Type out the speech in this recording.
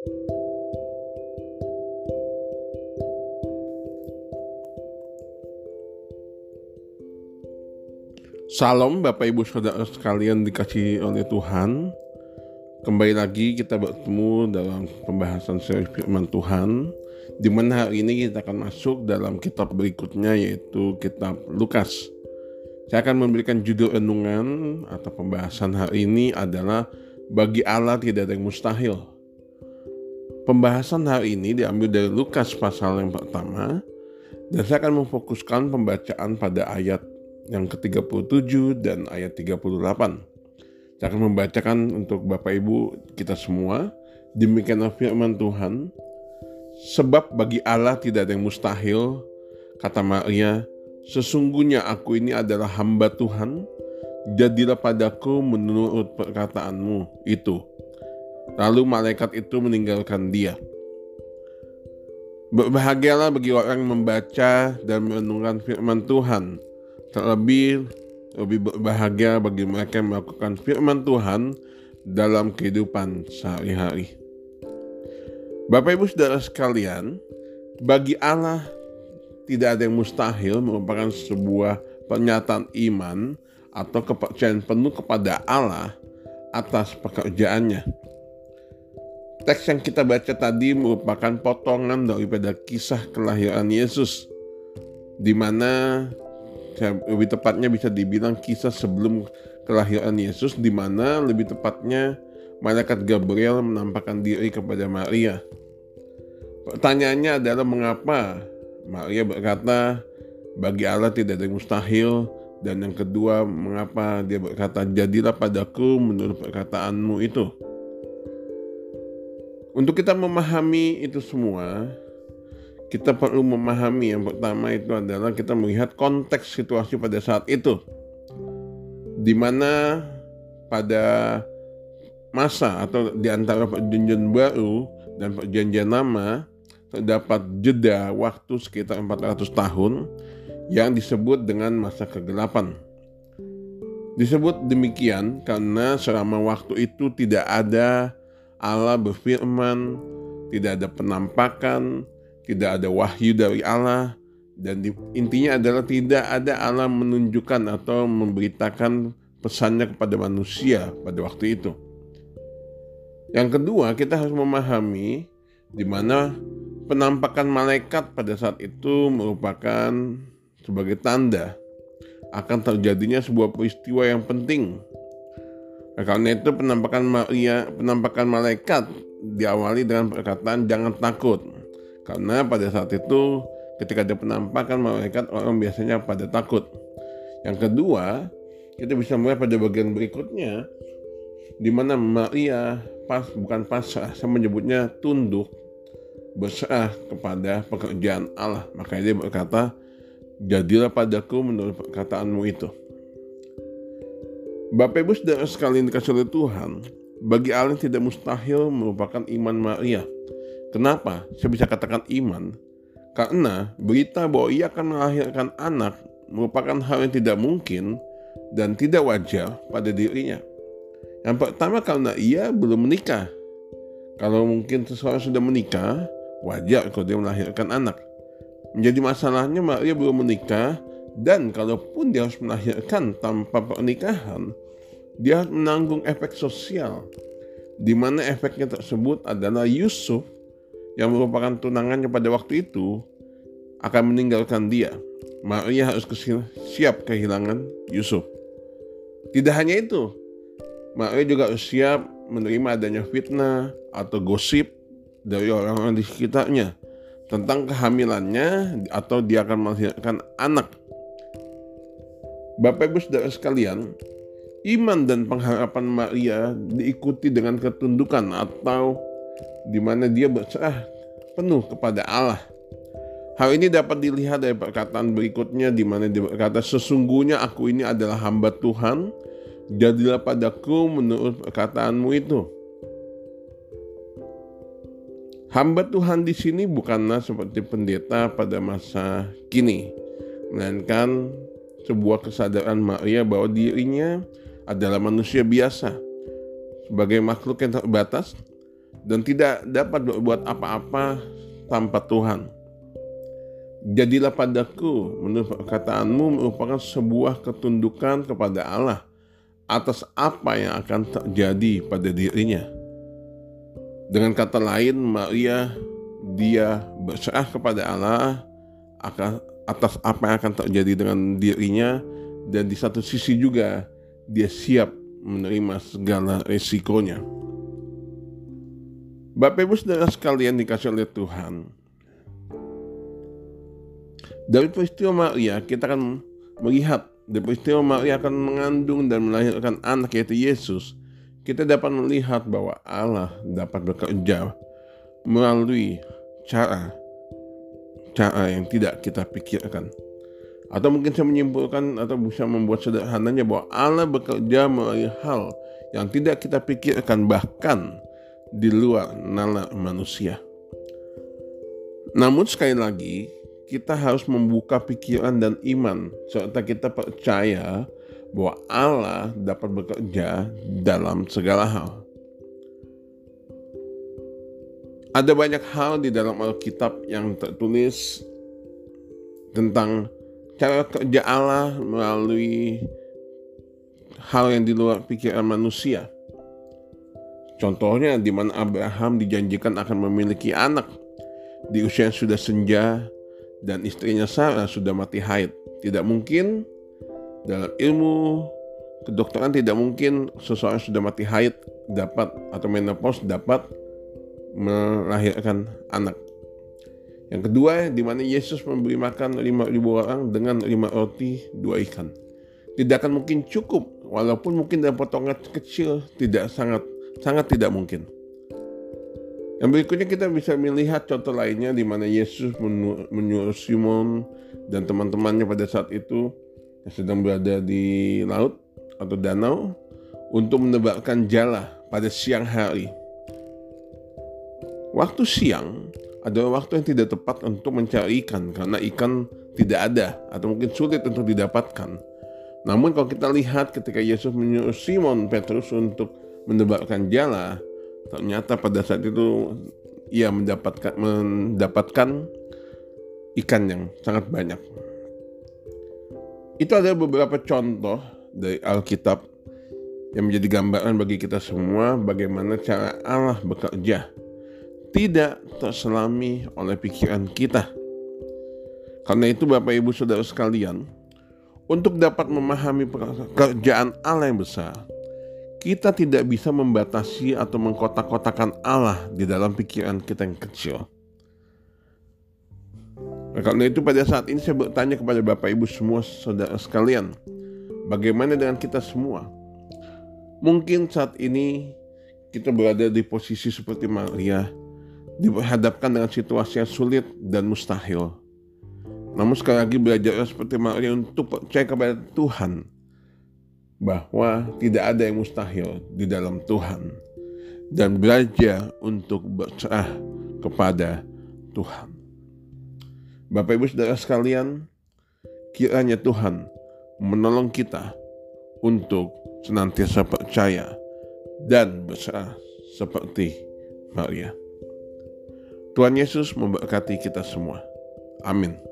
Salam Bapak Ibu Saudara sekalian dikasih oleh Tuhan. Kembali lagi kita bertemu dalam pembahasan seri firman Tuhan di mana hari ini kita akan masuk dalam kitab berikutnya yaitu kitab Lukas. Saya akan memberikan judul renungan atau pembahasan hari ini adalah Bagi Allah tidak ada yang mustahil Pembahasan hari ini diambil dari Lukas pasal yang pertama dan saya akan memfokuskan pembacaan pada ayat yang ke-37 dan ayat 38. Saya akan membacakan untuk Bapak Ibu kita semua. Demikianlah firman Tuhan. Sebab bagi Allah tidak ada yang mustahil, kata Maria, sesungguhnya aku ini adalah hamba Tuhan, jadilah padaku menurut perkataanmu itu. Lalu malaikat itu meninggalkan dia. Berbahagialah bagi orang yang membaca dan merenungkan firman Tuhan, Terlebih lebih berbahagia bagi mereka yang melakukan firman Tuhan dalam kehidupan sehari-hari. Bapak Ibu Saudara sekalian, bagi Allah tidak ada yang mustahil merupakan sebuah pernyataan iman atau kepercayaan penuh kepada Allah atas pekerjaannya. Teks yang kita baca tadi merupakan potongan daripada kisah kelahiran Yesus, di mana lebih tepatnya bisa dibilang kisah sebelum kelahiran Yesus di mana lebih tepatnya malaikat Gabriel menampakkan diri kepada Maria. Pertanyaannya adalah mengapa Maria berkata bagi Allah tidak ada yang mustahil dan yang kedua mengapa dia berkata jadilah padaku menurut perkataanmu itu. Untuk kita memahami itu semua, kita perlu memahami yang pertama itu adalah kita melihat konteks situasi pada saat itu di mana pada masa atau di antara perjanjian baru dan perjanjian lama terdapat jeda waktu sekitar 400 tahun yang disebut dengan masa kegelapan. Disebut demikian karena selama waktu itu tidak ada Allah berfirman, tidak ada penampakan, tidak ada wahyu dari Allah, dan di, intinya adalah tidak ada Allah menunjukkan atau memberitakan pesannya kepada manusia pada waktu itu. Yang kedua, kita harus memahami di mana penampakan malaikat pada saat itu merupakan sebagai tanda akan terjadinya sebuah peristiwa yang penting. Karena itu penampakan Maria, penampakan malaikat diawali dengan perkataan jangan takut. Karena pada saat itu ketika ada penampakan malaikat orang biasanya pada takut. Yang kedua, kita bisa melihat pada bagian berikutnya di mana Maria pas bukan pasrah, saya menyebutnya tunduk berserah kepada pekerjaan Allah. Makanya dia berkata, jadilah padaku menurut perkataanmu itu. Bapak Ibu saudara sekalian dikasih oleh Tuhan, bagi Allah tidak mustahil merupakan iman Maria Kenapa saya bisa katakan iman? Karena berita bahwa ia akan melahirkan anak merupakan hal yang tidak mungkin dan tidak wajar pada dirinya. Yang pertama karena ia belum menikah. Kalau mungkin seseorang sudah menikah, wajar kalau dia melahirkan anak. Menjadi masalahnya Maria belum menikah dan kalaupun dia harus melahirkan tanpa pernikahan, dia harus menanggung efek sosial di mana efeknya tersebut adalah Yusuf yang merupakan tunangannya pada waktu itu akan meninggalkan dia. Maria harus siap kehilangan Yusuf. Tidak hanya itu, Maria juga harus siap menerima adanya fitnah atau gosip dari orang-orang di sekitarnya tentang kehamilannya atau dia akan melahirkan anak. Bapak Ibu Saudara sekalian, iman dan pengharapan Maria diikuti dengan ketundukan atau di mana dia berserah penuh kepada Allah. Hal ini dapat dilihat dari perkataan berikutnya di mana dia berkata sesungguhnya aku ini adalah hamba Tuhan, jadilah padaku menurut perkataanmu itu. Hamba Tuhan di sini bukanlah seperti pendeta pada masa kini, melainkan sebuah kesadaran Maria bahwa dirinya adalah manusia biasa. Sebagai makhluk yang terbatas, dan tidak dapat berbuat apa-apa tanpa Tuhan. Jadilah padaku menurut perkataanmu merupakan sebuah ketundukan kepada Allah atas apa yang akan terjadi pada dirinya. Dengan kata lain, Maria dia berserah kepada Allah atas apa yang akan terjadi dengan dirinya dan di satu sisi juga dia siap menerima segala resikonya. Bapak Ibu Saudara sekalian dikasih oleh Tuhan. Dari peristiwa Maria kita akan melihat dari peristiwa Maria akan mengandung dan melahirkan anak yaitu Yesus. Kita dapat melihat bahwa Allah dapat bekerja melalui cara cara yang tidak kita pikirkan. Atau mungkin saya menyimpulkan atau bisa membuat sederhananya bahwa Allah bekerja melalui hal yang tidak kita pikirkan bahkan di luar nalar manusia. Namun sekali lagi kita harus membuka pikiran dan iman serta kita percaya bahwa Allah dapat bekerja dalam segala hal. Ada banyak hal di dalam Alkitab yang tertulis tentang cara kerja Allah melalui hal yang di luar pikiran manusia. Contohnya di mana Abraham dijanjikan akan memiliki anak di usia yang sudah senja dan istrinya Sarah sudah mati haid. Tidak mungkin dalam ilmu kedokteran tidak mungkin seseorang sudah mati haid dapat atau menopause dapat melahirkan anak. Yang kedua, di mana Yesus memberi makan lima ribu orang dengan lima roti dua ikan. Tidak akan mungkin cukup, walaupun mungkin dalam potongan kecil tidak sangat sangat tidak mungkin. Yang berikutnya kita bisa melihat contoh lainnya di mana Yesus menyuruh Simon dan teman-temannya pada saat itu yang sedang berada di laut atau danau untuk menebarkan jala pada siang hari Waktu siang adalah waktu yang tidak tepat untuk mencari ikan karena ikan tidak ada atau mungkin sulit untuk didapatkan. Namun kalau kita lihat ketika Yesus menyuruh Simon Petrus untuk mendebarkan jala, ternyata pada saat itu ia mendapatkan mendapatkan ikan yang sangat banyak. Itu adalah beberapa contoh dari Alkitab yang menjadi gambaran bagi kita semua bagaimana cara Allah bekerja tidak terselami oleh pikiran kita. Karena itu Bapak Ibu Saudara sekalian, untuk dapat memahami pekerjaan Allah yang besar, kita tidak bisa membatasi atau mengkotak-kotakan Allah di dalam pikiran kita yang kecil. Nah, karena itu pada saat ini saya bertanya kepada Bapak Ibu semua saudara sekalian, bagaimana dengan kita semua? Mungkin saat ini kita berada di posisi seperti Maria dihadapkan dengan situasi yang sulit dan mustahil. Namun sekali lagi belajar seperti Maria untuk percaya kepada Tuhan bahwa tidak ada yang mustahil di dalam Tuhan dan belajar untuk berserah kepada Tuhan. Bapak Ibu Saudara sekalian, kiranya Tuhan menolong kita untuk senantiasa percaya dan berserah seperti Maria. Tuhan Yesus memberkati kita semua. Amin.